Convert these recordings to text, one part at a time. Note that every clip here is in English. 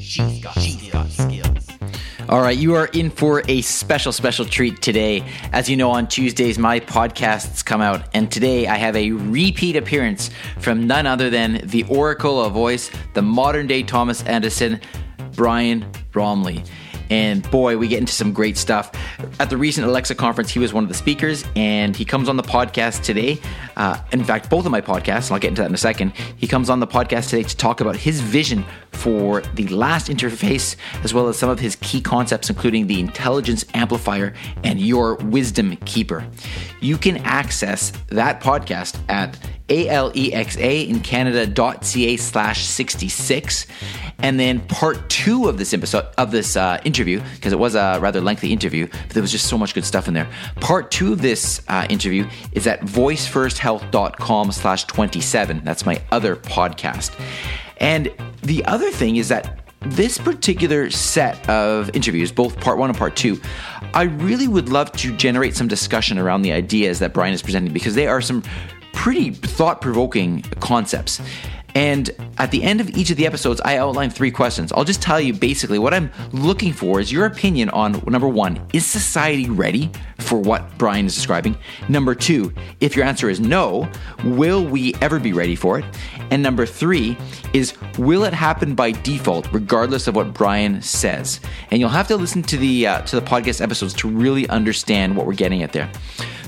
She's got, got skills. All right, you are in for a special, special treat today. As you know, on Tuesdays, my podcasts come out, and today I have a repeat appearance from none other than the Oracle of Voice, the modern day Thomas Edison, Brian Roemmele. And boy, we get into some great stuff. At the recent Alexa conference, he was one of the speakers, and he comes on the podcast today. Uh, in fact, both of my podcasts, and I'll get into that in a second. He comes on the podcast today to talk about his vision for the last interface, as well as some of his key concepts, including the intelligence amplifier and your wisdom keeper. You can access that podcast at alexa in canada.ca slash 66 and then part two of this episode of this uh, interview because it was a rather lengthy interview but there was just so much good stuff in there. Part two of this uh, interview is at voicefirsthealth.com slash 27 that's my other podcast. And the other thing is that this particular set of interviews, both part one and part two, I really would love to generate some discussion around the ideas that Brian is presenting because they are some pretty thought provoking concepts. And at the end of each of the episodes, I outline three questions. I'll just tell you basically what I'm looking for is your opinion on number one, is society ready for what Brian is describing? Number two, if your answer is no, will we ever be ready for it? And number three is, will it happen by default, regardless of what Brian says? And you'll have to listen to the uh, to the podcast episodes to really understand what we're getting at there.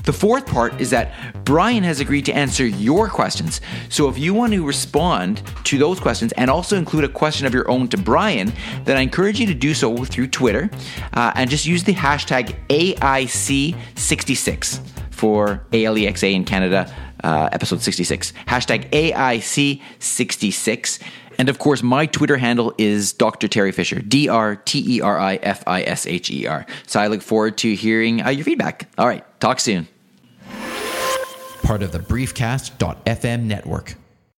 The fourth part is that Brian has agreed to answer your questions. So if you want to respond to those questions and also include a question of your own to Brian, then I encourage you to do so through Twitter uh, and just use the hashtag AIC66 for ALEXA in Canada, uh, episode 66. Hashtag AIC66. And of course, my Twitter handle is Dr. Teri Fisher, D R T E R I F I S H E R. So I look forward to hearing uh, your feedback. All right, talk soon. Part of the Briefcast.fm network.